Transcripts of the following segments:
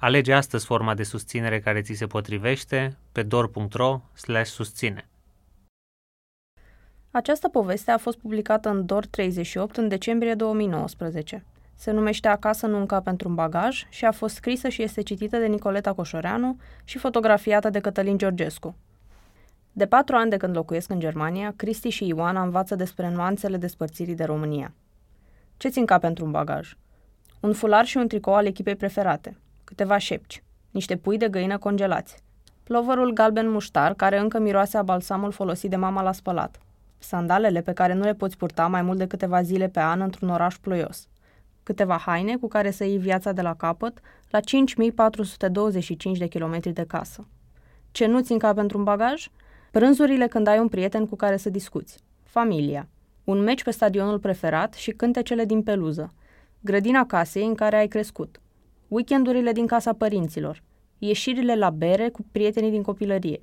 Alege astăzi forma de susținere care ți se potrivește pe dor.ro susține. Această poveste a fost publicată în DOR 38 în decembrie 2019. Se numește Acasă nu încă pentru un bagaj și a fost scrisă și este citită de Nicoleta Coșoreanu și fotografiată de Cătălin Georgescu. De patru ani de când locuiesc în Germania, Cristi și Ioana învață despre nuanțele despărțirii de România. Ce țin ca pentru un bagaj? Un fular și un tricou al echipei preferate, câteva șepci, niște pui de găină congelați, plovărul galben muștar care încă miroase a balsamul folosit de mama la spălat, sandalele pe care nu le poți purta mai mult de câteva zile pe an într-un oraș ploios, câteva haine cu care să iei viața de la capăt la 5425 de kilometri de casă. Ce nu țin ca pentru un bagaj? Prânzurile când ai un prieten cu care să discuți. Familia. Un meci pe stadionul preferat și cântecele din peluză. Grădina casei în care ai crescut. Weekendurile din casa părinților. Ieșirile la bere cu prietenii din copilărie.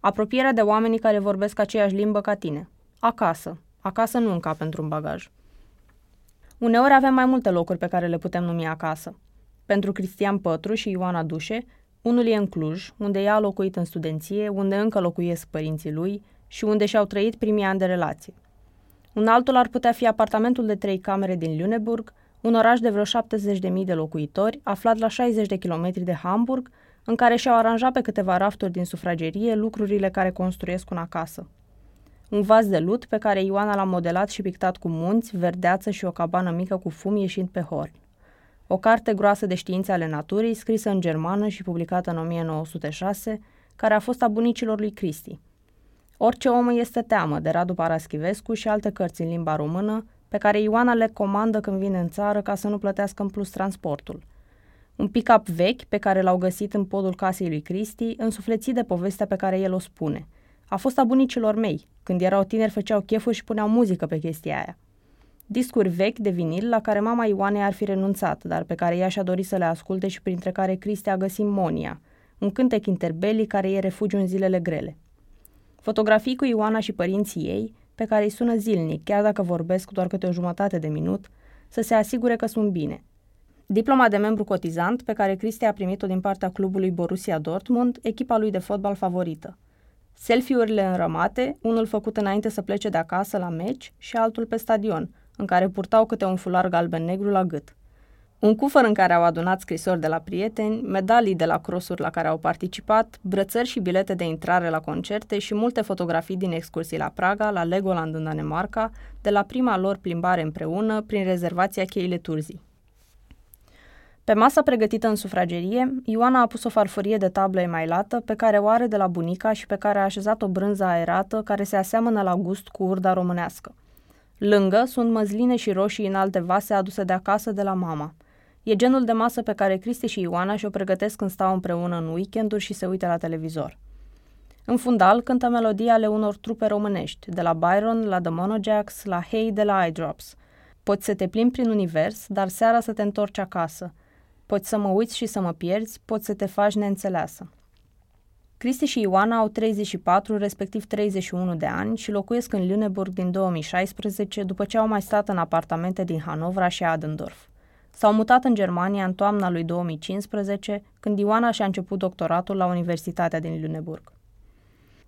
Apropierea de oamenii care vorbesc aceeași limbă ca tine. Acasă. Acasă nu înca pentru un bagaj. Uneori avem mai multe locuri pe care le putem numi acasă. Pentru Cristian Pătru și Ioana Dușe, unul e în Cluj, unde ea a locuit în studenție, unde încă locuiesc părinții lui și unde și-au trăit primii ani de relație. Un altul ar putea fi apartamentul de trei camere din Lüneburg, un oraș de vreo 70.000 de locuitori, aflat la 60 de kilometri de Hamburg, în care și-au aranjat pe câteva rafturi din sufragerie lucrurile care construiesc una casă. Un vas de lut pe care Ioana l-a modelat și pictat cu munți, verdeață și o cabană mică cu fum ieșind pe horn. O carte groasă de științe ale naturii, scrisă în germană și publicată în 1906, care a fost a bunicilor lui Cristi. Orice om este teamă, de Radu Paraschivescu și alte cărți în limba română, pe care Ioana le comandă când vine în țară ca să nu plătească în plus transportul. Un pick-up vechi pe care l-au găsit în podul casei lui Cristi, însuflețit de povestea pe care el o spune. A fost a bunicilor mei. Când erau tineri făceau chefuri și puneau muzică pe chestia aia. Discuri vechi de vinil la care mama Ioanei ar fi renunțat, dar pe care ea și-a dorit să le asculte și printre care Cristi a găsit Monia, un cântec interbelii care e refugiu în zilele grele. Fotografii cu Ioana și părinții ei, pe care îi sună zilnic, chiar dacă vorbesc doar câte o jumătate de minut, să se asigure că sunt bine. Diploma de membru cotizant pe care Cristi a primit-o din partea clubului Borussia Dortmund, echipa lui de fotbal favorită. Selfie-urile înrămate, unul făcut înainte să plece de acasă la meci și altul pe stadion, în care purtau câte un fular galben-negru la gât. Un cufăr în care au adunat scrisori de la prieteni, medalii de la crossuri la care au participat, brățări și bilete de intrare la concerte și multe fotografii din excursii la Praga, la Legoland în Danemarca, de la prima lor plimbare împreună prin rezervația cheile Turzii. Pe masa pregătită în sufragerie, Ioana a pus o farfurie de tablă emailată pe care o are de la bunica și pe care a așezat o brânză aerată care se aseamănă la gust cu urda românească. Lângă sunt măsline și roșii în alte vase aduse de acasă de la mama – E genul de masă pe care Cristi și Ioana și-o pregătesc când stau împreună în weekenduri și se uită la televizor. În fundal cântă melodii ale unor trupe românești, de la Byron la The Monojacks, la Hey de la Eyedrops. Poți să te plimbi prin univers, dar seara să te întorci acasă. Poți să mă uiți și să mă pierzi, poți să te faci neînțeleasă. Cristi și Ioana au 34, respectiv 31 de ani și locuiesc în Lüneburg din 2016, după ce au mai stat în apartamente din Hanovra și Adendorf. S-au mutat în Germania în toamna lui 2015, când Ioana și-a început doctoratul la Universitatea din Lüneburg.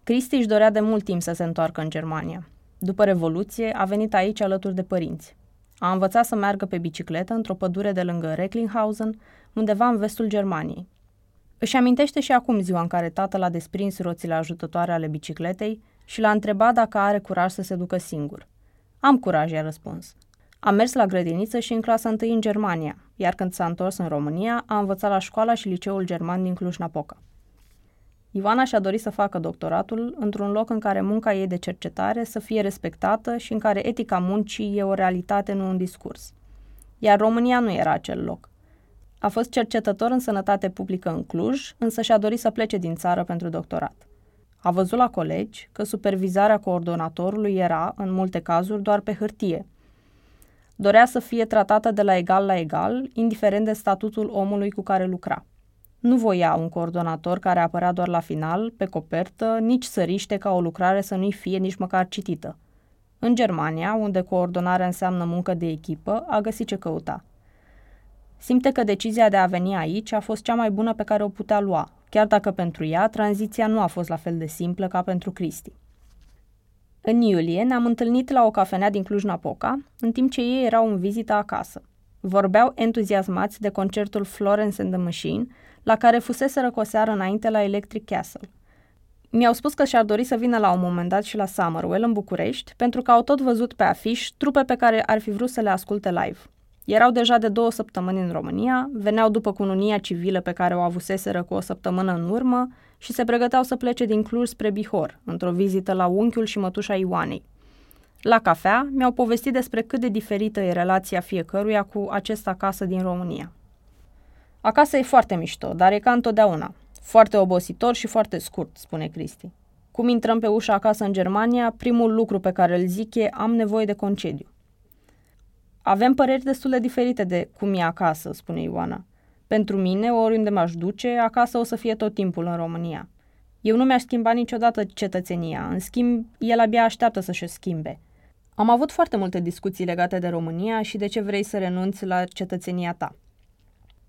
Cristi își dorea de mult timp să se întoarcă în Germania. După Revoluție, a venit aici alături de părinți. A învățat să meargă pe bicicletă într-o pădure de lângă Recklinghausen, undeva în vestul Germaniei. Își amintește și acum ziua în care tatăl a desprins roțile ajutătoare ale bicicletei și l-a întrebat dacă are curaj să se ducă singur. Am curaj, i-a răspuns. A mers la grădiniță și în clasa 1 în Germania, iar când s-a întors în România, a învățat la școala și liceul german din Cluj-Napoca. Ivana și-a dorit să facă doctoratul într-un loc în care munca ei de cercetare să fie respectată și în care etica muncii e o realitate, nu un discurs. Iar România nu era acel loc. A fost cercetător în sănătate publică în Cluj, însă și-a dorit să plece din țară pentru doctorat. A văzut la colegi că supervizarea coordonatorului era, în multe cazuri, doar pe hârtie. Dorea să fie tratată de la egal la egal, indiferent de statutul omului cu care lucra. Nu voia un coordonator care apărea doar la final, pe copertă, nici săriște ca o lucrare să nu-i fie nici măcar citită. În Germania, unde coordonarea înseamnă muncă de echipă, a găsit ce căuta. Simte că decizia de a veni aici a fost cea mai bună pe care o putea lua, chiar dacă pentru ea tranziția nu a fost la fel de simplă ca pentru Cristi. În iulie ne-am întâlnit la o cafenea din Cluj-Napoca, în timp ce ei erau în vizită acasă. Vorbeau entuziasmați de concertul Florence and the Machine, la care fusese o seară înainte la Electric Castle. Mi-au spus că și-ar dori să vină la un moment dat și la Summerwell în București, pentru că au tot văzut pe afiș trupe pe care ar fi vrut să le asculte live. Erau deja de două săptămâni în România, veneau după cununia civilă pe care o avuseseră cu o săptămână în urmă și se pregăteau să plece din Cluj spre Bihor, într-o vizită la unchiul și mătușa Ioanei. La cafea mi-au povestit despre cât de diferită e relația fiecăruia cu acesta acasă din România. Acasă e foarte mișto, dar e ca întotdeauna. Foarte obositor și foarte scurt, spune Cristi. Cum intrăm pe ușa acasă în Germania, primul lucru pe care îl zic e am nevoie de concediu. Avem păreri destul de diferite de cum e acasă, spune Ioana. Pentru mine, oriunde m-aș duce, acasă o să fie tot timpul în România. Eu nu mi-aș schimba niciodată cetățenia, în schimb, el abia așteaptă să-și o schimbe. Am avut foarte multe discuții legate de România și de ce vrei să renunți la cetățenia ta.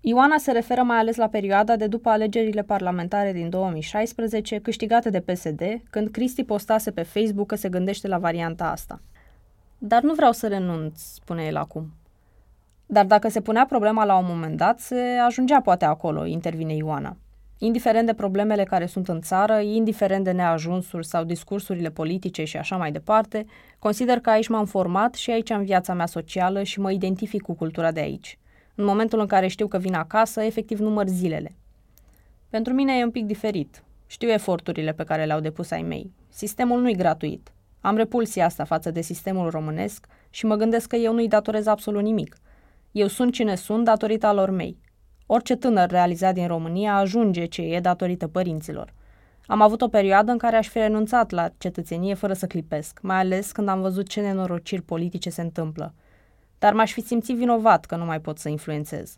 Ioana se referă mai ales la perioada de după alegerile parlamentare din 2016, câștigate de PSD, când Cristi postase pe Facebook că se gândește la varianta asta. Dar nu vreau să renunț, spune el acum. Dar dacă se punea problema la un moment dat, se ajungea poate acolo, intervine Ioana. Indiferent de problemele care sunt în țară, indiferent de neajunsuri sau discursurile politice și așa mai departe, consider că aici m-am format și aici am viața mea socială și mă identific cu cultura de aici. În momentul în care știu că vin acasă, efectiv număr zilele. Pentru mine e un pic diferit. Știu eforturile pe care le-au depus ai mei. Sistemul nu-i gratuit. Am repulsia asta față de sistemul românesc și mă gândesc că eu nu-i datorez absolut nimic. Eu sunt cine sunt datorită alor mei. Orice tânăr realizat din România ajunge ce e datorită părinților. Am avut o perioadă în care aș fi renunțat la cetățenie fără să clipesc, mai ales când am văzut ce nenorociri politice se întâmplă. Dar m-aș fi simțit vinovat că nu mai pot să influențez.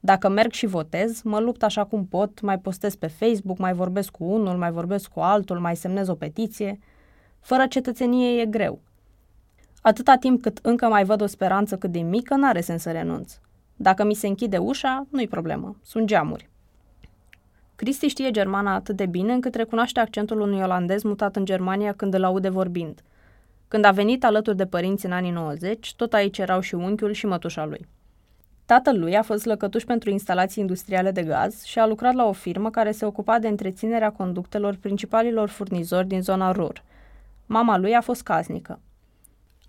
Dacă merg și votez, mă lupt așa cum pot, mai postez pe Facebook, mai vorbesc cu unul, mai vorbesc cu altul, mai semnez o petiție – fără cetățenie e greu. Atâta timp cât încă mai văd o speranță cât de mică, n-are sens să renunț. Dacă mi se închide ușa, nu-i problemă. Sunt geamuri. Cristi știe germana atât de bine încât recunoaște accentul unui olandez mutat în Germania când îl aude vorbind. Când a venit alături de părinți în anii 90, tot aici erau și unchiul și mătușa lui. Tatăl lui a fost lăcătuș pentru instalații industriale de gaz și a lucrat la o firmă care se ocupa de întreținerea conductelor principalilor furnizori din zona Ruhr – Mama lui a fost casnică.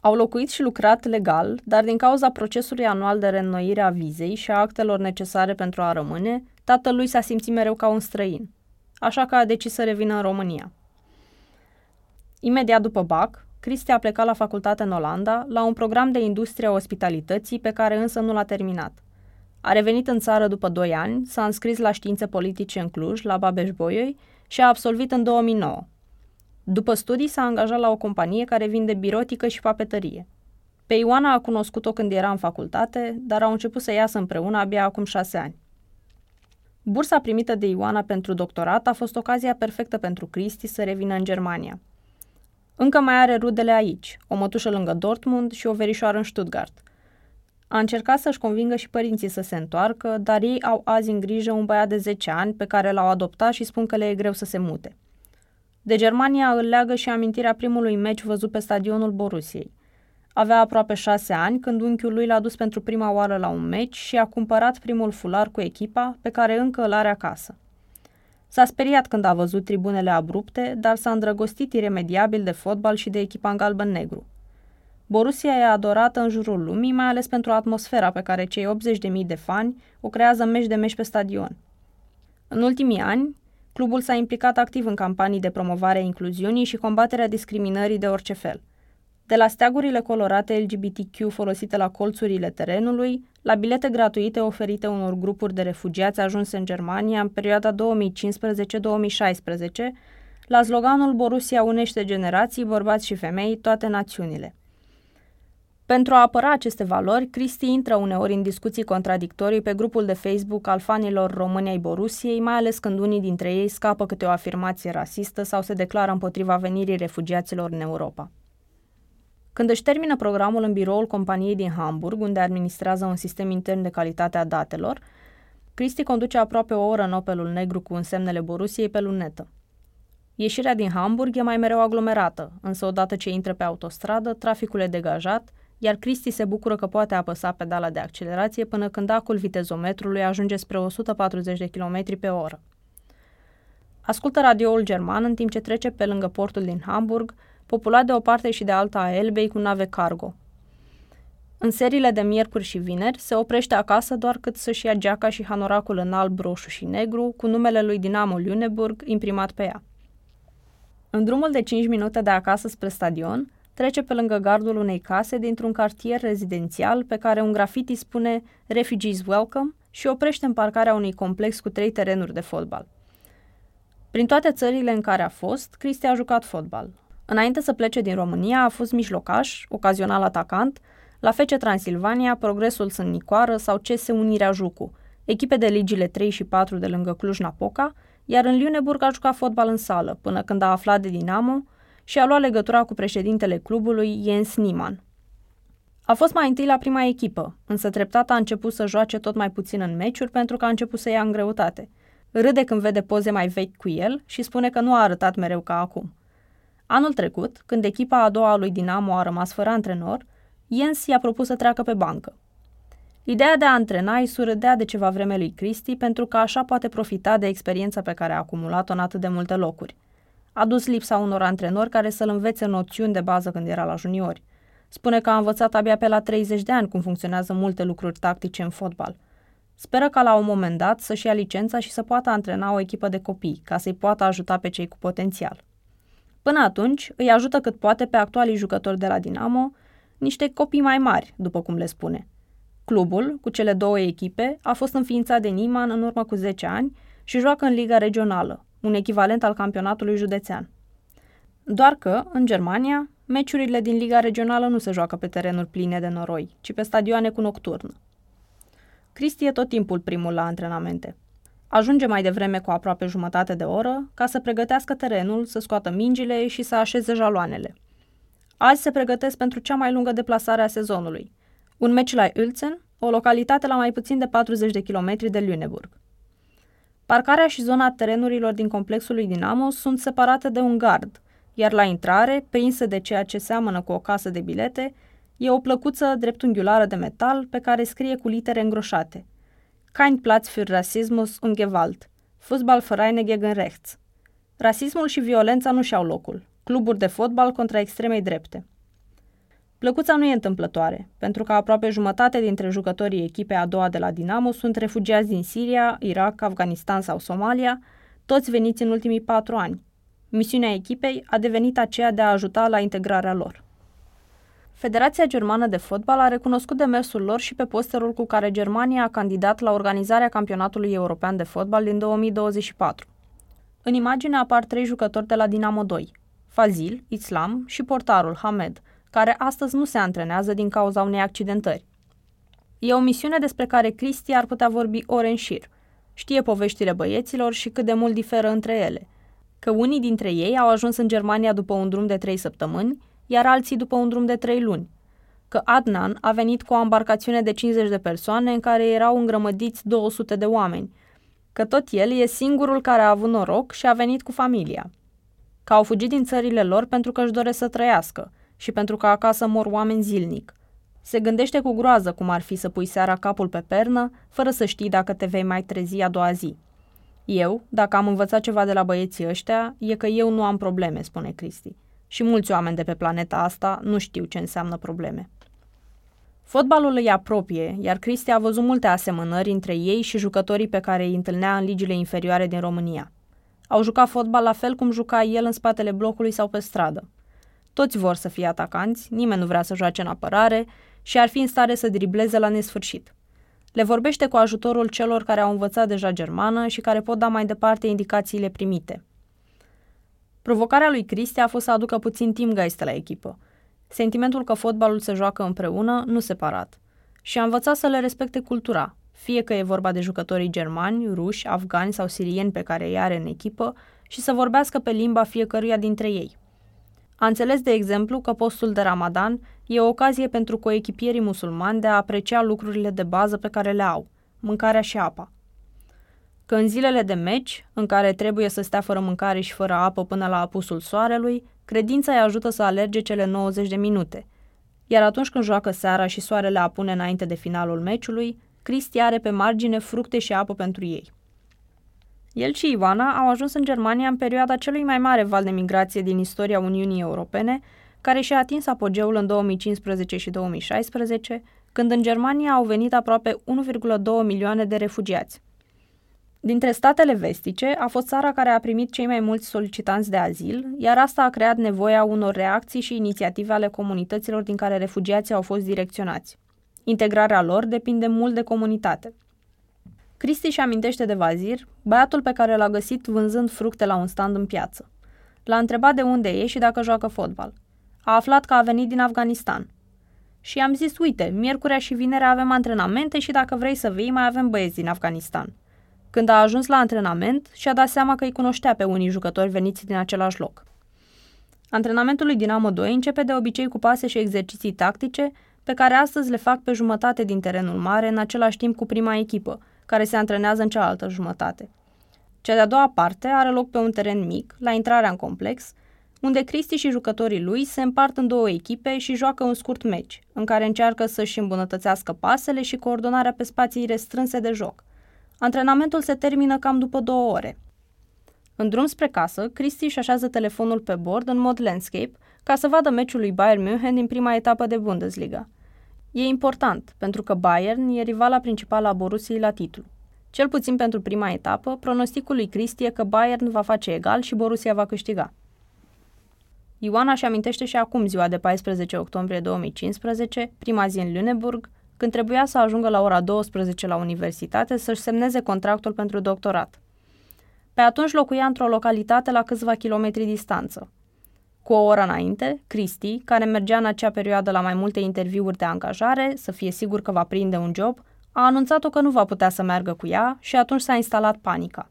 Au locuit și lucrat legal, dar din cauza procesului anual de reînnoire a vizei și a actelor necesare pentru a rămâne, tatălui s-a simțit mereu ca un străin, așa că a decis să revină în România. Imediat după BAC, Cristi a plecat la facultate în Olanda, la un program de industrie a ospitalității pe care însă nu l-a terminat. A revenit în țară după 2 ani, s-a înscris la științe politice în Cluj, la Babeș-Bolyai, și a absolvit în 2009. După studii s-a angajat la o companie care vinde birotică și papetărie. Pe Ioana a cunoscut-o când era în facultate, dar au început să iasă împreună abia acum șase ani. Bursa primită de Ioana pentru doctorat a fost ocazia perfectă pentru Cristi să revină în Germania. Încă mai are rudele aici, o mătușă lângă Dortmund și o verișoară în Stuttgart. A încercat să-și convingă și părinții să se întoarcă, dar ei au azi în grijă un băiat de 10 ani pe care l-au adoptat și spun că le e greu să se mute – de Germania îl leagă și amintirea primului meci văzut pe stadionul Borusiei. Avea aproape șase ani când unchiul lui l-a dus pentru prima oară la un meci și a cumpărat primul fular cu echipa pe care încă îl are acasă. S-a speriat când a văzut tribunele abrupte, dar s-a îndrăgostit iremediabil de fotbal și de echipa în galben-negru. Borussia e adorată în jurul lumii, mai ales pentru atmosfera pe care cei 80.000 de fani o creează meci de meci pe stadion. În ultimii ani, Clubul s-a implicat activ în campanii de promovare a incluziunii și combaterea discriminării de orice fel. De la steagurile colorate LGBTQ folosite la colțurile terenului, la bilete gratuite oferite unor grupuri de refugiați ajunse în Germania în perioada 2015-2016, la sloganul Borussia unește generații, bărbați și femei, toate națiunile. Pentru a apăra aceste valori, Cristi intră uneori în discuții contradictorii pe grupul de Facebook al fanilor români ai Borusiei, mai ales când unii dintre ei scapă câte o afirmație rasistă sau se declară împotriva venirii refugiaților în Europa. Când își termină programul în biroul companiei din Hamburg, unde administrează un sistem intern de calitate a datelor, Cristi conduce aproape o oră în Opelul negru cu însemnele Borusiei pe lunetă. Ieșirea din Hamburg e mai mereu aglomerată, însă odată ce intră pe autostradă, traficul e degajat, iar Cristi se bucură că poate apăsa pedala de accelerație până când acul vitezometrului ajunge spre 140 de km pe oră. Ascultă radioul german în timp ce trece pe lângă portul din Hamburg, populat de o parte și de alta a Elbei cu nave cargo. În seriile de miercuri și vineri se oprește acasă doar cât să-și ia geaca și hanoracul în alb, roșu și negru, cu numele lui Dinamo Lüneburg imprimat pe ea. În drumul de 5 minute de acasă spre stadion, trece pe lângă gardul unei case dintr-un cartier rezidențial pe care un grafiti spune Refugees Welcome și oprește în parcarea unui complex cu trei terenuri de fotbal. Prin toate țările în care a fost, Cristi a jucat fotbal. Înainte să plece din România, a fost mijlocaș, ocazional atacant, la FC Transilvania, Progresul Sunt Nicoară sau CS Unirea Jucu, echipe de ligile 3 și 4 de lângă Cluj-Napoca, iar în Lüneburg a jucat fotbal în sală, până când a aflat de Dinamo și a luat legătura cu președintele clubului, Jens Niemann. A fost mai întâi la prima echipă, însă treptat a început să joace tot mai puțin în meciuri pentru că a început să ia în greutate. Râde când vede poze mai vechi cu el și spune că nu a arătat mereu ca acum. Anul trecut, când echipa a doua a lui Dinamo a rămas fără antrenor, Jens i-a propus să treacă pe bancă. Ideea de a antrena îi surâdea de ceva vreme lui Cristi pentru că așa poate profita de experiența pe care a acumulat-o în atât de multe locuri. A dus lipsa unor antrenori care să-l învețe noțiuni de bază când era la juniori. Spune că a învățat abia pe la 30 de ani cum funcționează multe lucruri tactice în fotbal. Speră ca la un moment dat să-și ia licența și să poată antrena o echipă de copii, ca să-i poată ajuta pe cei cu potențial. Până atunci, îi ajută cât poate pe actualii jucători de la Dinamo, niște copii mai mari, după cum le spune. Clubul, cu cele două echipe, a fost înființat de Niman în urmă cu 10 ani și joacă în Liga Regională, un echivalent al campionatului județean. Doar că, în Germania, meciurile din Liga Regională nu se joacă pe terenuri pline de noroi, ci pe stadioane cu nocturnă. Cristi e tot timpul primul la antrenamente. Ajunge mai devreme cu aproape jumătate de oră ca să pregătească terenul, să scoată mingile și să așeze jaloanele. Azi se pregătesc pentru cea mai lungă deplasare a sezonului. Un meci la Uelzen, o localitate la mai puțin de 40 de kilometri de Lüneburg. Parcarea și zona terenurilor din complexul lui Dinamo sunt separate de un gard, iar la intrare, prinsă de ceea ce seamănă cu o casă de bilete, e o plăcuță dreptunghiulară de metal pe care scrie cu litere îngroșate. Kein Platz für Rassismus und Gewalt. Fußballvereine gegen rechts. Rasismul și violența nu și-au locul. Cluburi de fotbal contra extremei drepte. Plăcuța nu e întâmplătoare, pentru că aproape jumătate dintre jucătorii echipei a doua de la Dinamo sunt refugiați din Siria, Irak, Afganistan sau Somalia, toți veniți în ultimii patru ani. Misiunea echipei a devenit aceea de a ajuta la integrarea lor. Federația Germană de Fotbal a recunoscut demersul lor și pe posterul cu care Germania a candidat la organizarea campionatului european de fotbal din 2024. În imagine apar trei jucători de la Dinamo 2, Fazil, Islam și portarul Hamed – care astăzi nu se antrenează din cauza unei accidentări. E o misiune despre care Cristi ar putea vorbi ore în șir. Știe poveștile băieților și cât de mult diferă între ele. Că unii dintre ei au ajuns în Germania după un drum de trei săptămâni, iar alții după un drum de trei luni. Că Adnan a venit cu o embarcațiune de 50 de persoane în care erau îngrămădiți 200 de oameni. Că tot el e singurul care a avut noroc și a venit cu familia. Că au fugit din țările lor pentru că își doresc să trăiască – și pentru că acasă mor oameni zilnic. Se gândește cu groază cum ar fi să pui seara capul pe pernă, fără să știi dacă te vei mai trezi a doua zi. Eu, dacă am învățat ceva de la băieții ăștia, e că eu nu am probleme, spune Cristi. Și mulți oameni de pe planeta asta nu știu ce înseamnă probleme. Fotbalul îi apropie, iar Cristi a văzut multe asemănări între ei și jucătorii pe care îi întâlnea în ligile inferioare din România. Au jucat fotbal la fel cum juca el în spatele blocului sau pe stradă. Toți vor să fie atacanți, nimeni nu vrea să joace în apărare și ar fi în stare să dribleze la nesfârșit. Le vorbește cu ajutorul celor care au învățat deja germană și care pot da mai departe indicațiile primite. Provocarea lui Cristi a fost să aducă puțin timp gaiste la echipă. Sentimentul că fotbalul se joacă împreună, nu separat. Și a învățat să le respecte cultura, fie că e vorba de jucătorii germani, ruși, afgani sau sirieni pe care îi are în echipă, și să vorbească pe limba fiecăruia dintre ei. A înțeles, de exemplu, că postul de Ramadan e o ocazie pentru coechipierii musulmani de a aprecia lucrurile de bază pe care le au, mâncarea și apa. Că în zilele de meci, în care trebuie să stea fără mâncare și fără apă până la apusul soarelui, credința îi ajută să alerge cele 90 de minute. Iar atunci când joacă seara și soarele apune înainte de finalul meciului, Cristi are pe margine fructe și apă pentru ei. El și Ivana au ajuns în Germania în perioada celui mai mare val de migrație din istoria Uniunii Europene, care și-a atins apogeul în 2015 și 2016, când în Germania au venit aproape 1,2 milioane de refugiați. Dintre statele vestice, a fost țara care a primit cei mai mulți solicitanți de azil, iar asta a creat nevoia unor reacții și inițiative ale comunităților din care refugiații au fost direcționați. Integrarea lor depinde mult de comunitate. Cristi și amintește de Vazir, băiatul pe care l-a găsit vânzând fructe la un stand în piață. L-a întrebat de unde e și dacă joacă fotbal. A aflat că a venit din Afganistan. Și am zis, uite, miercurea și vinerea avem antrenamente și dacă vrei să vii, mai avem băieți din Afganistan. Când a ajuns la antrenament, și-a dat seama că îi cunoștea pe unii jucători veniți din același loc. Antrenamentul lui Dinamo 2 începe de obicei cu pase și exerciții tactice, pe care astăzi le fac pe jumătate din terenul mare, în același timp cu prima echipă, care se antrenează în cealaltă jumătate. Cea de-a doua parte are loc pe un teren mic, la intrarea în complex, unde Cristi și jucătorii lui se împart în două echipe și joacă un scurt meci, în care încearcă să-și îmbunătățească pasele și coordonarea pe spații restrânse de joc. Antrenamentul se termină cam după două ore. În drum spre casă, Cristi își așează telefonul pe bord în mod landscape ca să vadă meciul lui Bayern München din prima etapă de Bundesliga. E important, pentru că Bayern e rivala principală a Borussiei la titlu. Cel puțin pentru prima etapă, pronosticul lui Cristi e că Bayern va face egal și Borussia va câștiga. Ioana își amintește și acum ziua de 14 octombrie 2015, prima zi în Lüneburg, când trebuia să ajungă la ora 12 la universitate să-și semneze contractul pentru doctorat. Pe atunci locuia într-o localitate la câțiva kilometri distanță. Cu o oră înainte, Cristi, care mergea în acea perioadă la mai multe interviuri de angajare, să fie sigur că va prinde un job, a anunțat-o că nu va putea să meargă cu ea și atunci s-a instalat panica.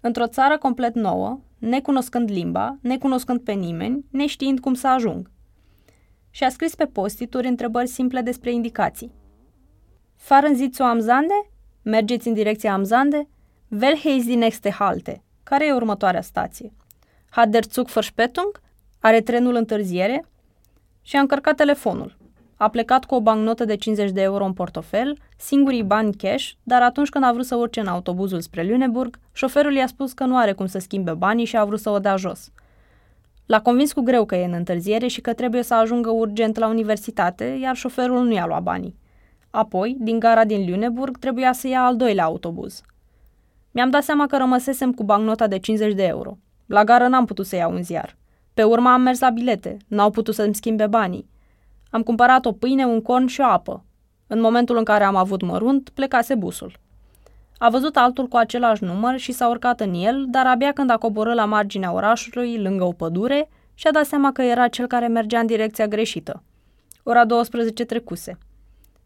Într-o țară complet nouă, necunoscând limba, necunoscând pe nimeni, neștiind cum să ajung. Și a scris pe postituri întrebări simple despre indicații. Fahren Sie zu Amzande? Mergeți în direcția Amzande? Welche ist die nächste Halte? Care e următoarea stație? Hat der Zug Verspätung? Are trenul întârziere? Și a încărcat telefonul. A plecat cu o bancnotă de 50 de euro în portofel, singurii bani cash, dar atunci când a vrut să urce în autobuzul spre Lüneburg, șoferul i-a spus că nu are cum să schimbe banii și a vrut să o dea jos. L-a convins cu greu că e în întârziere și că trebuie să ajungă urgent la universitate, iar șoferul nu i-a luat banii. Apoi, din gara din Lüneburg, trebuia să ia al doilea autobuz. Mi-am dat seama că rămăsesem cu bancnota de 50 de euro. La gară n-am putut să iau un ziar. Pe urmă am mers la bilete, n-au putut să-mi schimbe banii. Am cumpărat o pâine, un corn și o apă. În momentul în care am avut mărunt, plecase busul. A văzut altul cu același număr și s-a urcat în el, dar abia când a coborât la marginea orașului, lângă o pădure, și-a dat seama că era cel care mergea în direcția greșită. Ora 12 trecuse.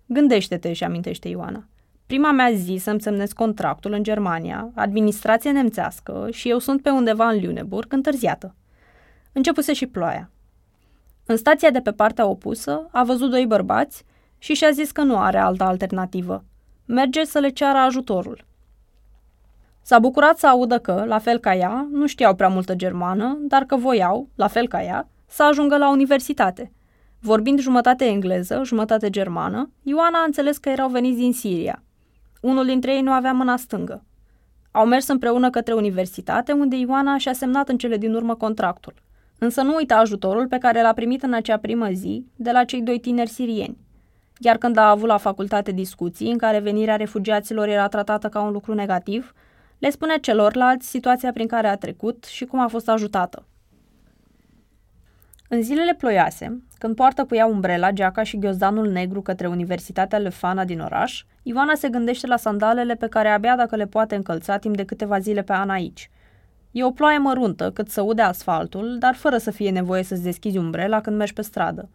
Gândește-te, și amintește Ioana. Prima mea zi să-mi semnez contractul în Germania, administrație nemțească și eu sunt pe undeva în Lüneburg, întârziată. Începuse și ploaia. În stația de pe partea opusă a văzut doi bărbați și și-a zis că nu are altă alternativă. Merge să le ceară ajutorul. S-a bucurat să audă că, la fel ca ea, nu știau prea multă germană, dar că voiau, la fel ca ea, să ajungă la universitate. Vorbind jumătate engleză, jumătate germană, Ioana a înțeles că erau veniți din Siria. Unul dintre ei nu avea mâna stângă. Au mers împreună către universitate, unde Ioana și-a semnat în cele din urmă contractul. Însă nu uita ajutorul pe care l-a primit în acea primă zi de la cei doi tineri sirieni. Iar când a avut la facultate discuții în care venirea refugiaților era tratată ca un lucru negativ, le spune celorlalți situația prin care a trecut și cum a fost ajutată. În zilele ploioase, când poartă cu ea umbrela, geaca și ghiozdanul negru către Universitatea Lefana din oraș, Ioana se gândește la sandalele pe care abia dacă le poate încălța timp de câteva zile pe an aici. E o ploaie măruntă, cât să ude asfaltul, dar fără să fie nevoie să-ți deschizi umbrela când mergi pe stradă.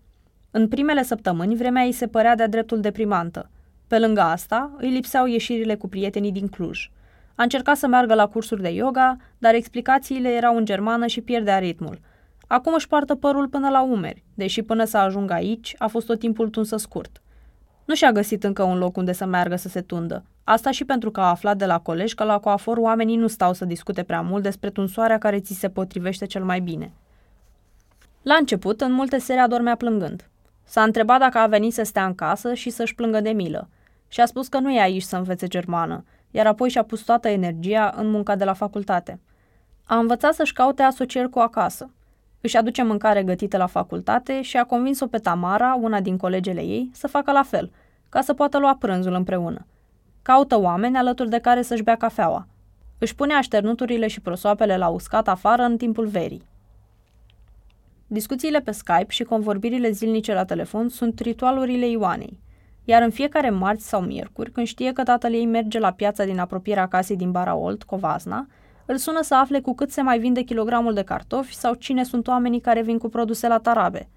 În primele săptămâni, vremea ei se părea de-a dreptul deprimantă. Pe lângă asta, îi lipseau ieșirile cu prietenii din Cluj. A încercat să meargă la cursuri de yoga, dar explicațiile erau în germană și pierdea ritmul – Acum își poartă părul până la umeri, deși până să ajungă aici a fost tot timpul tunsă scurt. Nu și-a găsit încă un loc unde să meargă să se tundă. Asta și pentru că a aflat de la colegi că la coafor oamenii nu stau să discute prea mult despre tunsoarea care ți se potrivește cel mai bine. La început, în multe seri adormea plângând. S-a întrebat dacă a venit să stea în casă și să-și plângă de milă. Și a spus că nu e aici să învețe germană, iar apoi și-a pus toată energia în munca de la facultate. A învățat să-și caute asocieri cu acasă, își aduce mâncare gătită la facultate și a convins-o pe Tamara, una din colegele ei, să facă la fel, ca să poată lua prânzul împreună. Caută oameni alături de care să-și bea cafeaua. Își pune așternuturile și prosoapele la uscat afară în timpul verii. Discuțiile pe Skype și convorbirile zilnice la telefon sunt ritualurile Ioanei, iar în fiecare marți sau miercuri, când știe că tatăl ei merge la piața din apropierea casei din Baraolt, Covasna, îl sună să afle cu cât se mai vinde kilogramul de cartofi sau cine sunt oamenii care vin cu produse la tarabe.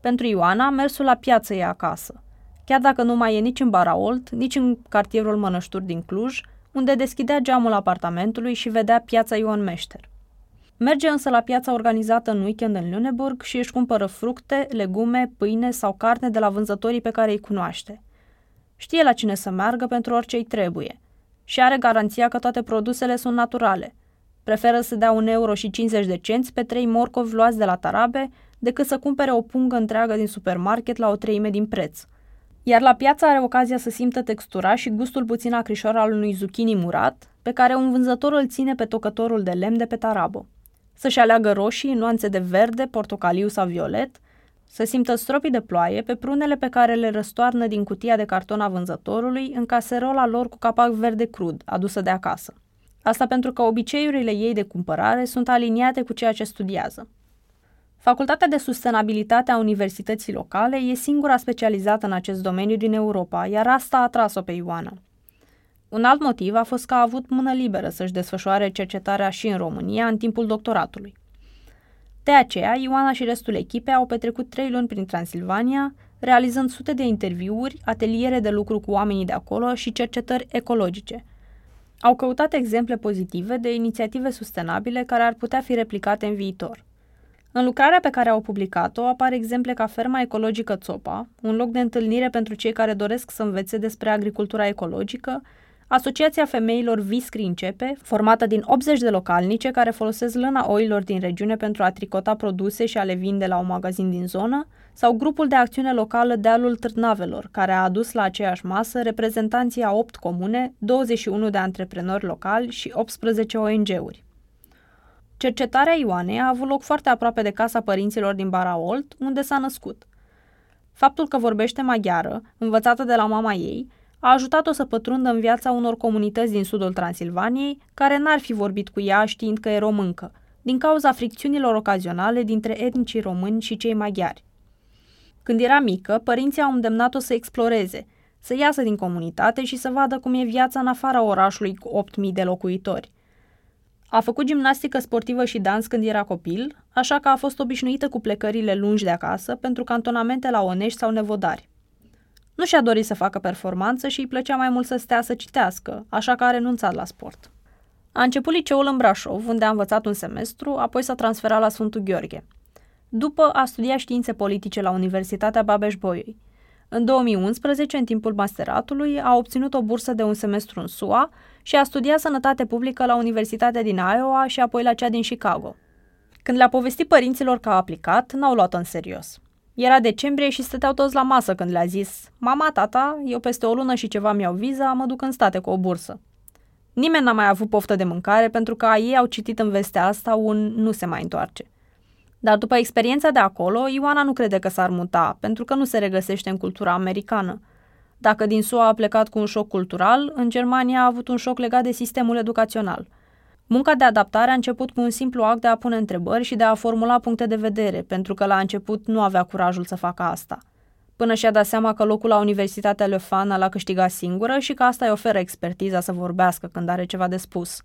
Pentru Ioana, mersul la piață e acasă. Chiar dacă nu mai e nici în Baraolt, nici în cartierul Mănășturi din Cluj, unde deschidea geamul apartamentului și vedea piața Ioan Meșter. Merge însă la piața organizată în weekend în Lüneburg și își cumpără fructe, legume, pâine sau carne de la vânzătorii pe care îi cunoaște. Știe la cine să meargă pentru orice îi trebuie – și are garanția că toate produsele sunt naturale. Preferă să dea un euro și 50 de cenți pe trei morcovi luați de la tarabe decât să cumpere o pungă întreagă din supermarket la o treime din preț. Iar la piață are ocazia să simtă textura și gustul puțin acrișor al unui zucchini murat, pe care un vânzător îl ține pe tocătorul de lemn de pe tarabă. Să-și aleagă roșii, nuanțe de verde, portocaliu sau violet, să simtă stropii de ploaie pe prunele pe care le răstoarnă din cutia de carton a vânzătorului în caserola lor cu capac verde crud, adusă de acasă. Asta pentru că obiceiurile ei de cumpărare sunt aliniate cu ceea ce studiază. Facultatea de Sustenabilitate a Universității Locale e singura specializată în acest domeniu din Europa, iar asta a atras-o pe Ioana. Un alt motiv a fost că a avut mână liberă să-și desfășoare cercetarea și în România în timpul doctoratului. De aceea, Ioana și restul echipei au petrecut trei luni prin Transilvania, realizând sute de interviuri, ateliere de lucru cu oamenii de acolo și cercetări ecologice. Au căutat exemple pozitive de inițiative sustenabile care ar putea fi replicate în viitor. În lucrarea pe care au publicat-o apar exemple ca ferma ecologică Țopa, un loc de întâlnire pentru cei care doresc să învețe despre agricultura ecologică Asociația Femeilor Viscri Începe, formată din 80 de localnice care folosesc lâna oilor din regiune pentru a tricota produse și a le vinde la un magazin din zonă, sau grupul de acțiune locală Dealul Târnavelor, care a adus la aceeași masă reprezentanții a 8 comune, 21 de antreprenori locali și 18 ONG-uri. Cercetarea Ioanei a avut loc foarte aproape de casa părinților din Baraolt, unde s-a născut. Faptul că vorbește maghiară, învățată de la mama ei, a ajutat-o să pătrundă în viața unor comunități din sudul Transilvaniei, care n-ar fi vorbit cu ea știind că e româncă, din cauza fricțiunilor ocazionale dintre etnicii români și cei maghiari. Când era mică, părinții au îndemnat-o să exploreze, să iasă din comunitate și să vadă cum e viața în afara orașului cu 8.000 de locuitori. A făcut gimnastică sportivă și dans când era copil, așa că a fost obișnuită cu plecările lungi de acasă pentru cantonamente la Onești sau Nevodari. Nu și-a dorit să facă performanță și îi plăcea mai mult să stea să citească, așa că a renunțat la sport. A început liceul în Brașov, unde a învățat un semestru, apoi s-a transferat la Sfântul Gheorghe. După a studiat științe politice la Universitatea Babeș-Bolyai. În 2011, în timpul masteratului, a obținut o bursă de un semestru în SUA și a studiat sănătate publică la Universitatea din Iowa și apoi la cea din Chicago. Când le-a povestit părinților că a aplicat, n-au luat-o în serios. Era decembrie și stăteau toți la masă când le-a zis Mama, tata, eu peste o lună și ceva mi-au viza, mă duc în state cu o bursă. Nimeni n-a mai avut poftă de mâncare pentru că ei au citit în vestea asta un nu se mai întoarce. Dar după experiența de acolo, Ioana nu crede că s-ar muta, pentru că nu se regăsește în cultura americană. Dacă din SUA a plecat cu un șoc cultural, în Germania a avut un șoc legat de sistemul educațional. Munca de adaptare a început cu un simplu act de a pune întrebări și de a formula puncte de vedere, pentru că la început nu avea curajul să facă asta. Până și-a dat seama că locul la Universitatea Lefana l-a câștigat singură și că asta îi oferă expertiza să vorbească când are ceva de spus.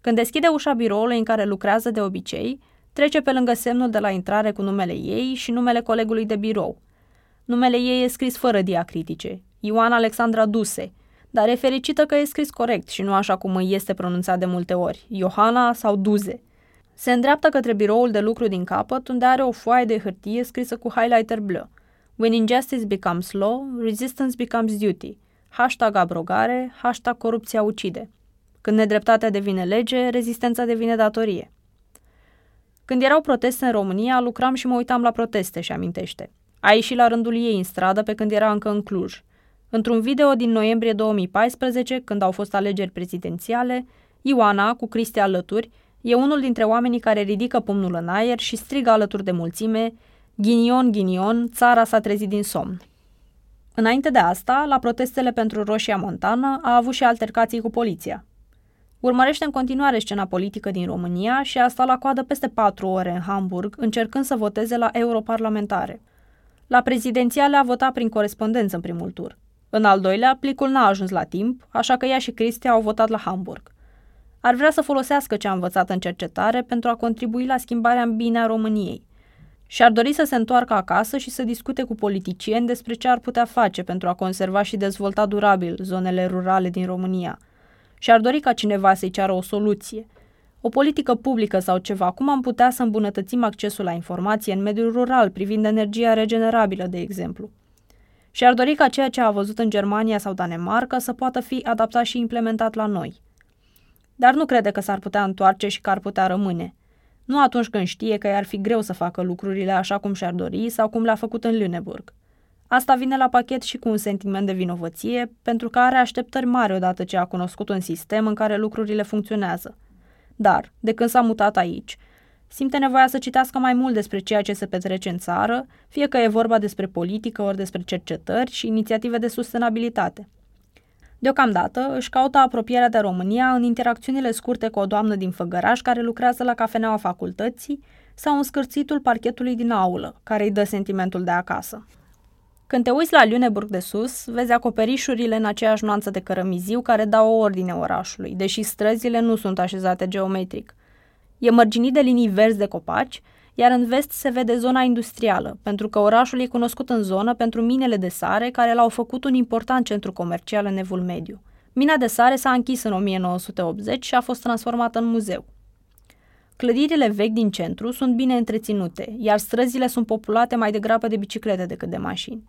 Când deschide ușa biroului în care lucrează de obicei, trece pe lângă semnul de la intrare cu numele ei și numele colegului de birou. Numele ei e scris fără diacritice, Ioana Alexandra Duse, dar e fericită că e scris corect și nu așa cum îi este pronunțat de multe ori, Johanna sau Duze. Se îndreaptă către biroul de lucru din capăt, unde are o foaie de hârtie scrisă cu highlighter bleu. When injustice becomes law, resistance becomes duty. Hashtag abrogare, hashtag corupția ucide. Când nedreptatea devine lege, rezistența devine datorie. Când erau proteste în România, lucram și mă uitam la proteste, și amintește. A ieșit la rândul ei în stradă pe când era încă în Cluj. Într-un video din noiembrie 2014, când au fost alegeri prezidențiale, Ioana, cu Cristi alături, e unul dintre oamenii care ridică pumnul în aer și strigă alături de mulțime, Ghinion, ghinion, țara s-a trezit din somn. Înainte de asta, la protestele pentru Roșia Montană, a avut și altercații cu poliția. Urmărește în continuare scena politică din România și a stat la coadă peste patru ore în Hamburg, încercând să voteze la europarlamentare. La prezidențiale a votat prin corespondență în primul tur. În al doilea, plicul n-a ajuns la timp, așa că ea și Cristia au votat la Hamburg. Ar vrea să folosească ce a învățat în cercetare pentru a contribui la schimbarea în bine a României. Și ar dori să se întoarcă acasă și să discute cu politicieni despre ce ar putea face pentru a conserva și dezvolta durabil zonele rurale din România. Și ar dori ca cineva să-i ceară o soluție. O politică publică sau ceva, cum am putea să îmbunătățim accesul la informație în mediul rural privind energia regenerabilă, de exemplu și ar dori ca ceea ce a văzut în Germania sau Danemarca să poată fi adaptat și implementat la noi. Dar nu crede că s-ar putea întoarce și că ar putea rămâne. Nu atunci când știe că i-ar fi greu să facă lucrurile așa cum și-ar dori sau cum le-a făcut în Lüneburg. Asta vine la pachet și cu un sentiment de vinovăție, pentru că are așteptări mari odată ce a cunoscut un sistem în care lucrurile funcționează. Dar, de când s-a mutat aici, simte nevoia să citească mai mult despre ceea ce se petrece în țară, fie că e vorba despre politică ori despre cercetări și inițiative de sustenabilitate. Deocamdată își caută apropierea de România în interacțiunile scurte cu o doamnă din Făgăraș care lucrează la cafeneaua facultății sau în scârțitul parchetului din aulă, care îi dă sentimentul de acasă. Când te uiți la Lüneburg de sus, vezi acoperișurile în aceeași nuanță de cărămiziu care dau o ordine orașului, deși străzile nu sunt așezate geometric – E mărginit de linii verzi de copaci, iar în vest se vede zona industrială, pentru că orașul e cunoscut în zonă pentru minele de sare care l-au făcut un important centru comercial în Evul Mediu. Mina de sare s-a închis în 1980 și a fost transformată în muzeu. Clădirile vechi din centru sunt bine întreținute, iar străzile sunt populate mai degrabă de biciclete decât de mașini.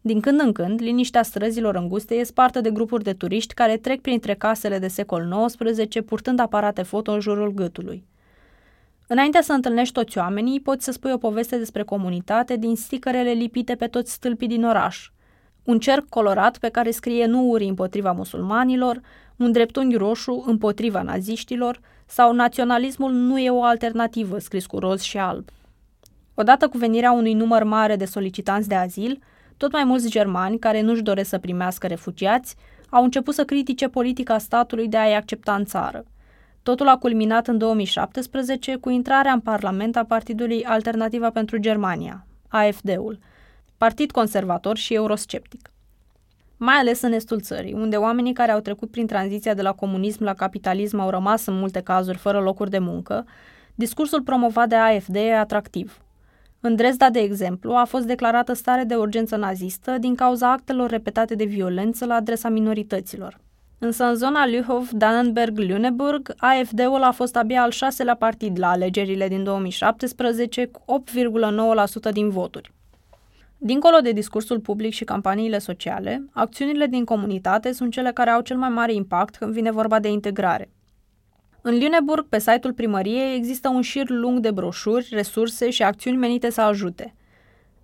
Din când în când, liniștea străzilor înguste e spartă de grupuri de turiști care trec printre casele de secol XIX purtând aparate foto în jurul gâtului. Înainte să întâlnești toți oamenii, poți să spui o poveste despre comunitate din sticărele lipite pe toți stâlpii din oraș. Un cerc colorat pe care scrie nu uri împotriva musulmanilor, un dreptunghi roșu împotriva naziștilor sau naționalismul nu e o alternativă scris cu roz și alb. Odată cu venirea unui număr mare de solicitanți de azil, tot mai mulți germani care nu-și doresc să primească refugiați au început să critique politica statului de a-i accepta în țară – Totul a culminat în 2017 cu intrarea în Parlament a Partidului Alternativa pentru Germania, AFD-ul, partid conservator și eurosceptic. Mai ales în estul țării, unde oamenii care au trecut prin tranziția de la comunism la capitalism au rămas în multe cazuri fără locuri de muncă, discursul promovat de AFD e atractiv. În Dresda, de exemplu, a fost declarată stare de urgență nazistă din cauza actelor repetate de violență la adresa minorităților. Însă în zona Lüchow-Dannenberg-Lüneburg, AFD-ul a fost abia al șaselea partid la alegerile din 2017 cu 8,9% din voturi. Dincolo de discursul public și campaniile sociale, acțiunile din comunitate sunt cele care au cel mai mare impact când vine vorba de integrare. În Lüneburg, pe site-ul primăriei, există un șir lung de broșuri, resurse și acțiuni menite să ajute.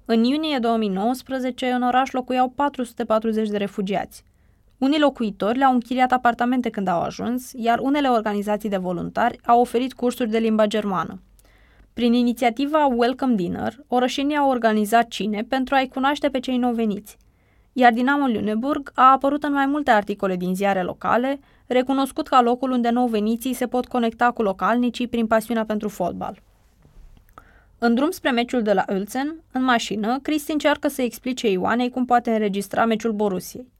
În iunie 2019, în oraș locuiau 440 de refugiați – unii locuitori le-au închiriat apartamente când au ajuns, iar unele organizații de voluntari au oferit cursuri de limba germană. Prin inițiativa Welcome Dinner, orășenii au organizat cine pentru a-i cunoaște pe cei nou veniți. Iar Dinamo Lüneburg a apărut în mai multe articole din ziare locale, recunoscut ca locul unde nou veniții se pot conecta cu localnicii prin pasiunea pentru fotbal. În drum spre meciul de la Ulsen, în mașină, Cristi încearcă să explice Ioanei cum poate înregistra meciul Borusiei.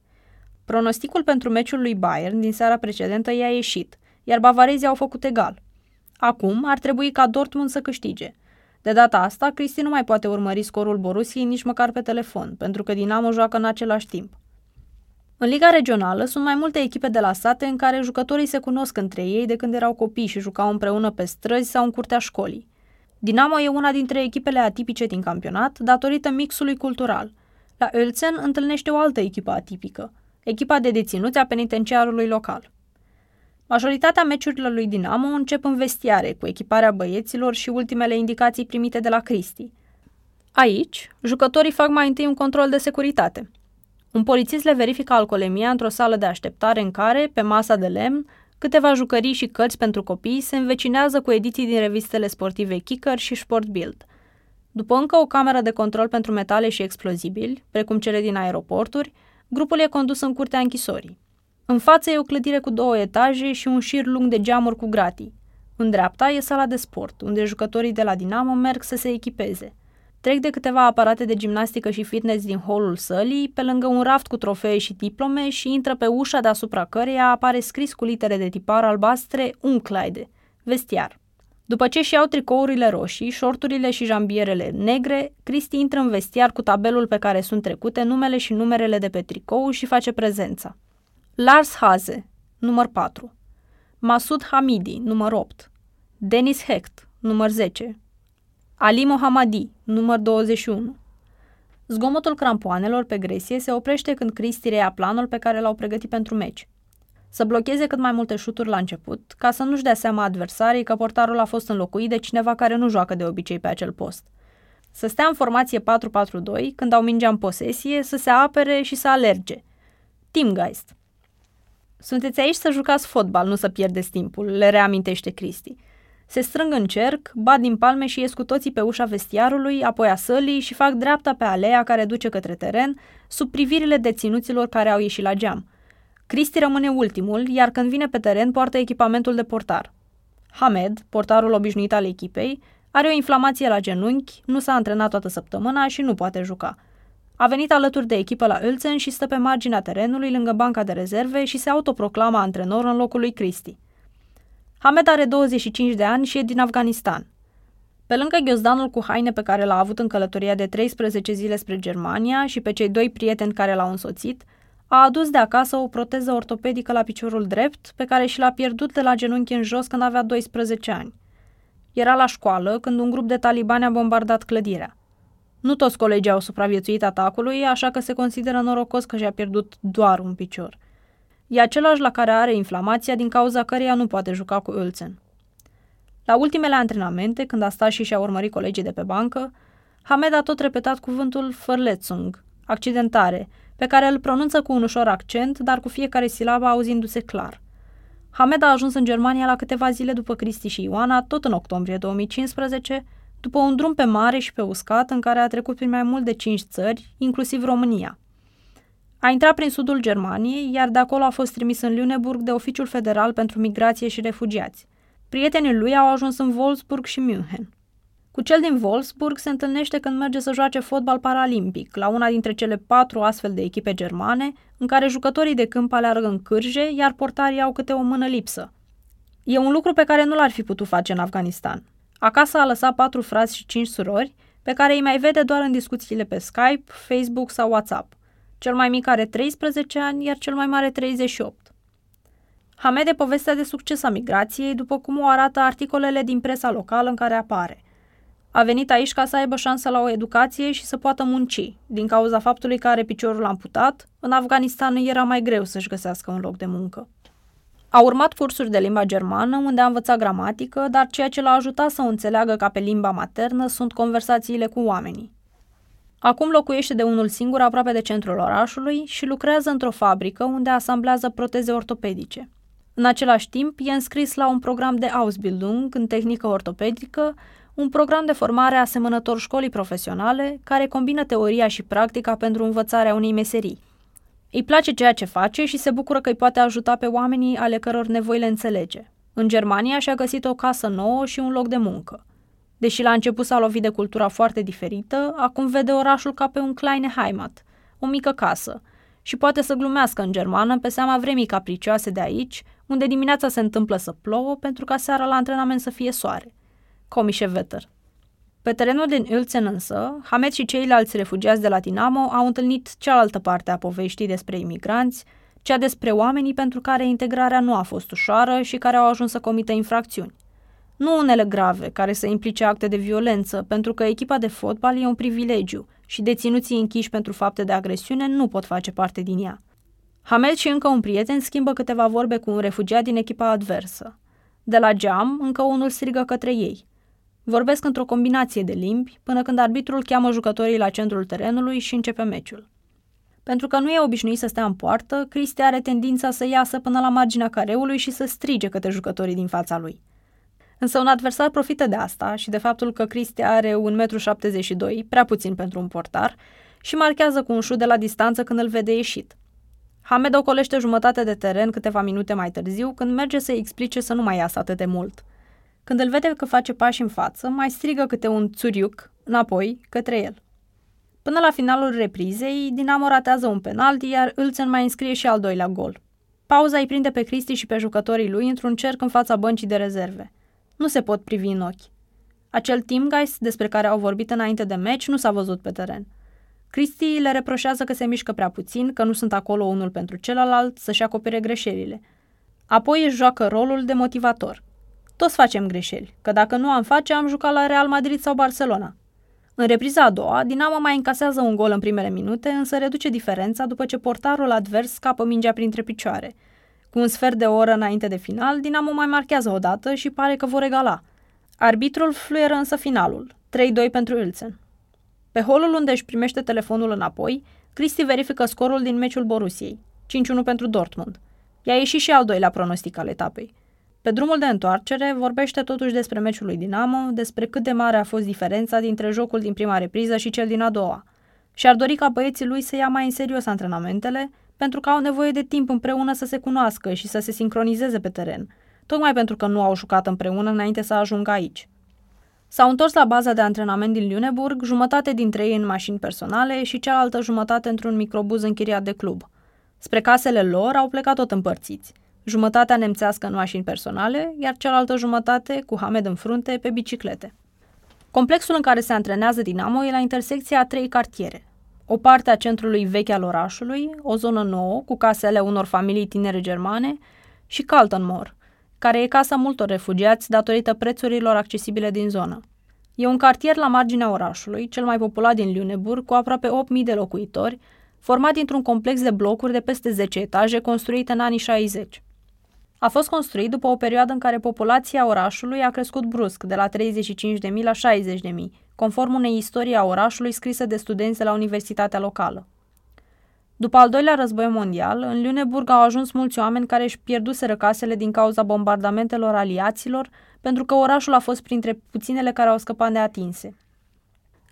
Pronosticul pentru meciul lui Bayern din seara precedentă i-a ieșit, iar bavarezii au făcut egal. Acum ar trebui ca Dortmund să câștige. De data asta, Cristi nu mai poate urmări scorul Borusiei nici măcar pe telefon, pentru că Dinamo joacă în același timp. În Liga Regională sunt mai multe echipe de la sate în care jucătorii se cunosc între ei de când erau copii și jucau împreună pe străzi sau în curtea școlii. Dinamo e una dintre echipele atipice din campionat datorită mixului cultural. La Ölzen întâlnește o altă echipă atipică, echipa de deținuți a penitenciarului local. Majoritatea meciurilor lui Dinamo încep în vestiare, cu echiparea băieților și ultimele indicații primite de la Cristi. Aici, jucătorii fac mai întâi un control de securitate. Un polițist le verifică alcoolemia într-o sală de așteptare în care, pe masa de lemn, câteva jucării și cărți pentru copii se învecinează cu ediții din revistele sportive Kicker și Sport Bild. După încă o cameră de control pentru metale și explozibili, precum cele din aeroporturi, grupul e condus în curtea închisorii. În față e o clădire cu două etaje și un șir lung de geamuri cu gratii. În dreapta e sala de sport, unde jucătorii de la Dinamo merg să se echipeze. Trec de câteva aparate de gimnastică și fitness din holul sălii, pe lângă un raft cu trofee și diplome și intră pe ușa deasupra căreia apare scris cu litere de tipar albastre Unclaide, vestiar. După ce și-au tricourile roșii, șorturile și jambierele negre, Cristi intră în vestiar cu tabelul pe care sunt trecute numele și numerele de pe tricou și face prezența. Lars Haze, număr 4. Masud Hamidi, număr 8. Denis Hecht, număr 10. Ali Mohamadi, număr 21. Zgomotul crampoanelor pe gresie se oprește când Cristi reia planul pe care l-au pregătit pentru meci. Să blocheze cât mai multe șuturi la început, ca să nu-și dea seama adversarii că portarul a fost înlocuit de cineva care nu joacă de obicei pe acel post. Să stea în formație 4-4-2, când au mingea în posesie, să se apere și să alerge. Teamgeist. Sunteți aici să jucați fotbal, nu să pierdeți timpul, le reamintește Cristi. Se strâng în cerc, bat din palme și ies cu toții pe ușa vestiarului, apoi a sălii și fac dreapta pe alea care duce către teren, sub privirile deținuților care au ieșit la geam. Cristi rămâne ultimul, iar când vine pe teren poartă echipamentul de portar. Hamed, portarul obișnuit al echipei, are o inflamație la genunchi, nu s-a antrenat toată săptămâna și nu poate juca. A venit alături de echipă la Ulsen și stă pe marginea terenului lângă banca de rezerve și se autoproclama antrenor în locul lui Cristi. Hamed are 25 de ani și e din Afganistan. Pe lângă ghiozdanul cu haine pe care l-a avut în călătoria de 13 zile spre Germania și pe cei doi prieteni care l-au însoțit, a adus de acasă o proteză ortopedică la piciorul drept, pe care și l-a pierdut de la genunchi în jos când avea 12 ani. Era la școală când un grup de talibani a bombardat clădirea. Nu toți colegii au supraviețuit atacului, așa că se consideră norocos că și-a pierdut doar un picior. E același la care are inflamația din cauza căreia nu poate juca cu Ulsen. La ultimele antrenamente, când a stat și și-a urmărit colegii de pe bancă, Hamed a tot repetat cuvântul Fărlețung, accidentare, pe care îl pronunță cu un ușor accent, dar cu fiecare silabă auzindu-se clar. Hamed a ajuns în Germania la câteva zile după Cristi și Ioana, tot în octombrie 2015, după un drum pe mare și pe uscat în care a trecut prin mai mult de cinci țări, inclusiv România. A intrat prin sudul Germaniei, iar de acolo a fost trimis în Lüneburg de Oficiul Federal pentru Migrație și Refugiați. Prietenii lui au ajuns în Wolfsburg și München. Cu cel din Wolfsburg se întâlnește când merge să joace fotbal paralimpic, la una dintre cele patru astfel de echipe germane, în care jucătorii de câmp aleargă în cârje, iar portarii au câte o mână lipsă. E un lucru pe care nu l-ar fi putut face în Afganistan. Acasă a lăsat patru frați și cinci surori, pe care îi mai vede doar în discuțiile pe Skype, Facebook sau WhatsApp. Cel mai mic are 13 ani, iar cel mai mare 38. Hamed e povestea de succes a migrației, după cum o arată articolele din presa locală în care apare. A venit aici ca să aibă șansa la o educație și să poată munci. Din cauza faptului că are piciorul amputat, în Afganistan era mai greu să-și găsească un loc de muncă. A urmat cursuri de limba germană, unde a învățat gramatică, dar ceea ce l-a ajutat să o înțeleagă ca pe limba maternă sunt conversațiile cu oamenii. Acum locuiește de unul singur aproape de centrul orașului și lucrează într-o fabrică unde asamblează proteze ortopedice. În același timp, e înscris la un program de Ausbildung în tehnică ortopedică, un program de formare asemănător școlii profesionale, care combină teoria și practica pentru învățarea unei meserii. Îi place ceea ce face și se bucură că îi poate ajuta pe oamenii ale căror nevoi le înțelege. În Germania și-a găsit o casă nouă și un loc de muncă. Deși la început s-a lovit de cultura foarte diferită, acum vede orașul ca pe un kleine Heimat, o mică casă, și poate să glumească în germană pe seama vremii capricioase de aici, unde dimineața se întâmplă să plouă pentru ca seara la antrenament să fie soare. Comișe Vetter. Pe terenul din Ulzen însă, Hamed și ceilalți refugiați de la Dinamo au întâlnit cealaltă parte a poveștii despre imigranți, cea despre oamenii pentru care integrarea nu a fost ușoară și care au ajuns să comită infracțiuni. Nu unele grave, care să implice acte de violență, pentru că echipa de fotbal e un privilegiu și deținuții închiși pentru fapte de agresiune nu pot face parte din ea. Hamed și încă un prieten schimbă câteva vorbe cu un refugiat din echipa adversă. De la geam, încă unul strigă către ei. Vorbesc într-o combinație de limbi, până când arbitrul cheamă jucătorii la centrul terenului și începe meciul. Pentru că nu e obișnuit să stea în poartă, Cristi are tendința să iasă până la marginea careului și să strige către jucătorii din fața lui. Însă un adversar profită de asta și de faptul că Cristi are 1,72 m, prea puțin pentru un portar, și marchează cu un șut de la distanță când îl vede ieșit. Hamed ocolește jumătate de teren câteva minute mai târziu, când merge să-i explice să nu mai iasă atât de mult. Când îl vede că face pași în față, mai strigă câte un țuriuc înapoi către el. Până la finalul reprizei, Dinamo ratează un penalti, iar Ulsen mai înscrie și al doilea gol. Pauza îi prinde pe Cristi și pe jucătorii lui într-un cerc în fața băncii de rezerve. Nu se pot privi în ochi. Acel team guys despre care au vorbit înainte de meci nu s-a văzut pe teren. Cristi le reproșează că se mișcă prea puțin, că nu sunt acolo unul pentru celălalt, să-și acopere greșelile. Apoi își joacă rolul de motivator. Toți facem greșeli, că dacă nu am face, am jucat la Real Madrid sau Barcelona. În repriza a doua, Dinamo mai încasează un gol în primele minute, însă reduce diferența după ce portarul advers scapă mingea printre picioare. Cu un sfert de oră înainte de final, Dinamo mai marchează o dată și pare că vor egala. Arbitrul fluieră însă finalul, 3-2 pentru Ilsen. Pe holul unde își primește telefonul înapoi, Cristi verifică scorul din meciul Borusiei, 5-1 pentru Dortmund. I-a ieșit și al doilea pronostic al etapei. Pe drumul de întoarcere, vorbește totuși despre meciul lui Dinamo, despre cât de mare a fost diferența dintre jocul din prima repriză și cel din a doua. Și ar dori ca băieții lui să ia mai în serios antrenamentele, pentru că au nevoie de timp împreună să se cunoască și să se sincronizeze pe teren, tocmai pentru că nu au jucat împreună înainte să ajungă aici. S-au întors la baza de antrenament din Lüneburg, jumătate dintre ei în mașini personale și cealaltă jumătate într-un microbuz închiriat de club. Spre casele lor au plecat tot împărțiți. Jumătatea nemțească în mașini personale, iar cealaltă jumătate, cu Hamed în frunte, pe biciclete. Complexul în care se antrenează Dinamo e la intersecția a trei cartiere. O parte a centrului vechi al orașului, o zonă nouă, cu casele unor familii tinere germane, și Kaltenmoor, care e casa multor refugiați datorită prețurilor accesibile din zonă. E un cartier la marginea orașului, cel mai populat din Lüneburg, cu aproape 8.000 de locuitori, format dintr-un complex de blocuri de peste 10 etaje construite în anii 60. A fost construit după o perioadă în care populația orașului a crescut brusc, de la 35.000 la 60.000, conform unei istorii a orașului scrisă de studenți de la universitatea locală. După al doilea război mondial, în Lüneburg au ajuns mulți oameni care își pierduseră casele din cauza bombardamentelor aliaților, pentru că orașul a fost printre puținele care au scăpat neatinse.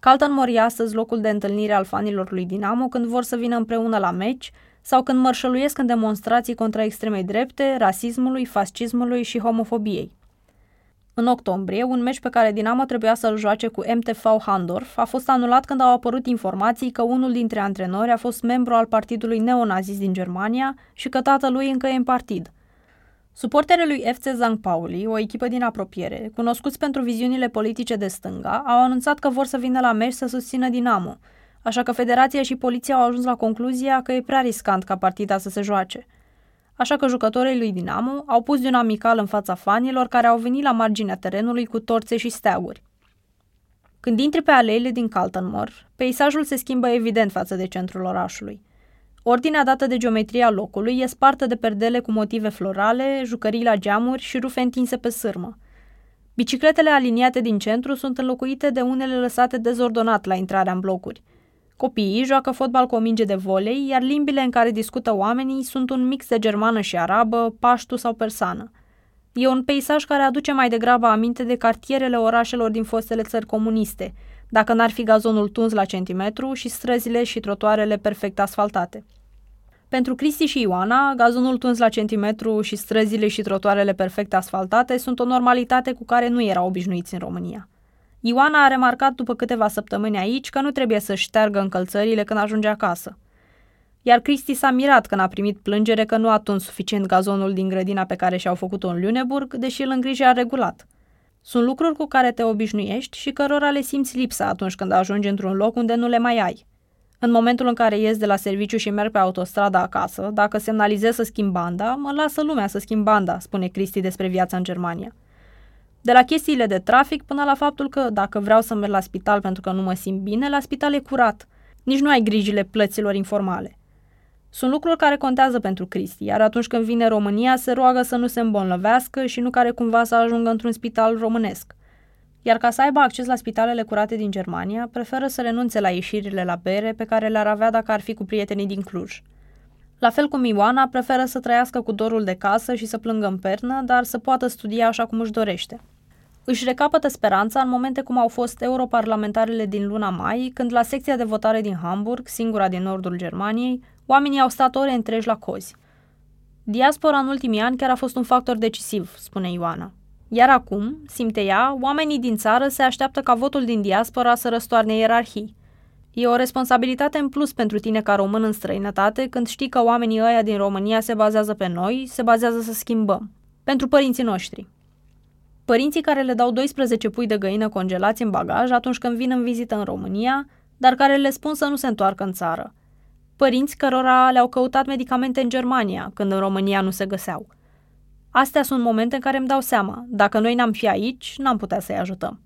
Calton mori astăzi locul de întâlnire al fanilor lui Dinamo când vor să vină împreună la meci sau când mărșăluiesc în demonstrații contra extremei drepte, rasismului, fascismului și homofobiei. În octombrie, un meci pe care Dinamo trebuia să-l joace cu MTV Handorf a fost anulat când au apărut informații că unul dintre antrenori a fost membru al partidului neonazist din Germania și că tatălui încă e în partid. Suporterii lui FC Zang Pauli, o echipă din apropiere, cunoscuți pentru viziunile politice de stânga, au anunțat că vor să vină la meci să susțină Dinamo, așa că federația și poliția au ajuns la concluzia că e prea riscant ca partida să se joace – așa că jucătorii lui Dinamo au pus de un amical în fața fanilor care au venit la marginea terenului cu torțe și steaguri. Când intri pe aleile din Caltonmore, peisajul se schimbă evident față de centrul orașului. Ordinea dată de geometria locului e spartă de perdele cu motive florale, jucării la geamuri și rufe întinse pe sârmă. Bicicletele aliniate din centru sunt înlocuite de unele lăsate dezordonat la intrarea în blocuri – Copiii joacă fotbal cu o minge de volei, iar limbile în care discută oamenii sunt un mix de germană și arabă, paștu sau persană. E un peisaj care aduce mai degrabă aminte de cartierele orașelor din fostele țări comuniste, dacă n-ar fi gazonul tuns la centimetru și străzile și trotuarele perfect asfaltate. Pentru Cristi și Ioana, gazonul tuns la centimetru și străzile și trotuarele perfect asfaltate sunt o normalitate cu care nu erau obișnuiți în România. Ioana a remarcat după câteva săptămâni aici că nu trebuie să șteargă încălțările când ajunge acasă. Iar Cristi s-a mirat când a primit plângere că nu a tuns suficient gazonul din grădina pe care și-au făcut-o în Lüneburg, deși îl îngrijea regulat. Sunt lucruri cu care te obișnuiești și cărora le simți lipsa atunci când ajungi într-un loc unde nu le mai ai. În momentul în care ies de la serviciu și merg pe autostrada acasă, dacă semnalizez să schimb banda, mă lasă lumea să schimb banda, spune Cristi despre viața în Germania. De la chestiile de trafic până la faptul că dacă vreau să merg la spital pentru că nu mă simt bine, la spital e curat. Nici nu ai grijile plăților informale. Sunt lucruri care contează pentru Cristi, iar atunci când vine România se roagă să nu se îmbolnăvească și nu care cumva să ajungă într-un spital românesc. Iar ca să aibă acces la spitalele curate din Germania, preferă să renunțe la ieșirile la bere pe care le-ar avea dacă ar fi cu prietenii din Cluj. La fel cum Ioana, preferă să trăiască cu dorul de casă și să plângă în pernă, dar să poată studia așa cum își dorește. Își recapătă speranța în momente cum au fost europarlamentarele din luna mai, când la secția de votare din Hamburg, singura din nordul Germaniei, oamenii au stat ore întregi la cozi. Diaspora în ultimii ani chiar a fost un factor decisiv, spune Ioana. Iar acum, simte ea, oamenii din țară se așteaptă ca votul din diaspora să răstoarne ierarhii. E o responsabilitate în plus pentru tine ca român în străinătate când știi că oamenii ăia din România se bazează pe noi, se bazează să schimbăm. Pentru părinții noștri. Părinții care le dau 12 pui de găină congelați în bagaj atunci când vin în vizită în România, dar care le spun să nu se întoarcă în țară. Părinți cărora le-au căutat medicamente în Germania, când în România nu se găseau. Astea sunt momente în care îmi dau seama, dacă noi n-am fi aici, n-am putea să-i ajutăm.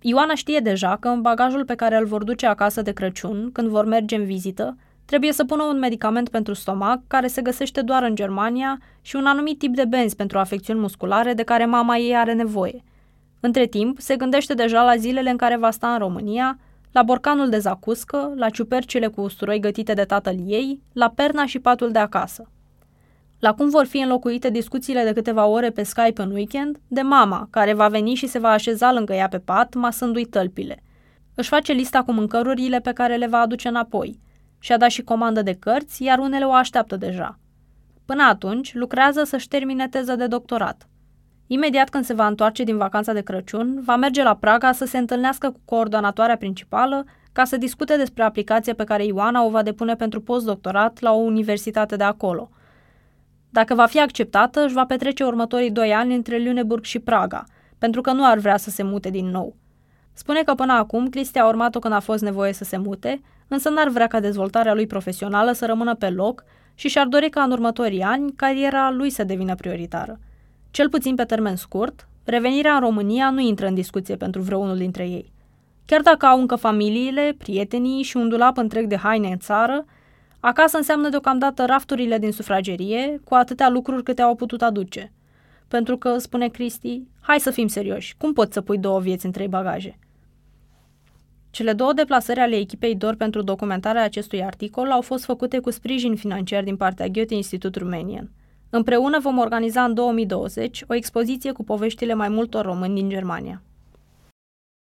Ioana știe deja că în bagajul pe care îl vor duce acasă de Crăciun, când vor merge în vizită, trebuie să pună un medicament pentru stomac care se găsește doar în Germania și un anumit tip de benzi pentru afecțiuni musculare de care mama ei are nevoie. Între timp, se gândește deja la zilele în care va sta în România, la borcanul de zacuscă, la ciupercile cu usturoi gătite de tatăl ei, la perna și patul de acasă. La cum vor fi înlocuite discuțiile de câteva ore pe Skype în weekend, de mama, care va veni și se va așeza lângă ea pe pat, masându-i tălpile. Își face lista cu mâncărurile pe care le va aduce înapoi. Și-a dat și comandă de cărți, iar unele o așteaptă deja. Până atunci, lucrează să-și termine teza de doctorat. Imediat când se va întoarce din vacanța de Crăciun, va merge la Praga să se întâlnească cu coordonatoarea principală ca să discute despre aplicația pe care Ioana o va depune pentru postdoctorat la o universitate de acolo. Dacă va fi acceptată, își va petrece următorii doi ani între Lüneburg și Praga, pentru că nu ar vrea să se mute din nou. Spune că până acum Cristi a urmat-o când a fost nevoie să se mute, însă n-ar vrea ca dezvoltarea lui profesională să rămână pe loc și și-ar dori ca în următorii ani cariera lui să devină prioritară. Cel puțin pe termen scurt, revenirea în România nu intră în discuție pentru vreunul dintre ei. Chiar dacă au încă familiile, prietenii și un dulap întreg de haine în țară, acasă înseamnă deocamdată rafturile din sufragerie cu atâtea lucruri câte au putut aduce. Pentru că, spune Cristi, hai să fim serioși, cum poți să pui două vieți în trei bagaje? Cele două deplasări ale echipei DOR pentru documentarea acestui articol au fost făcute cu sprijin financiar din partea Goethe Institut Rumenian – Împreună vom organiza în 2020 o expoziție cu poveștile mai multor români din Germania.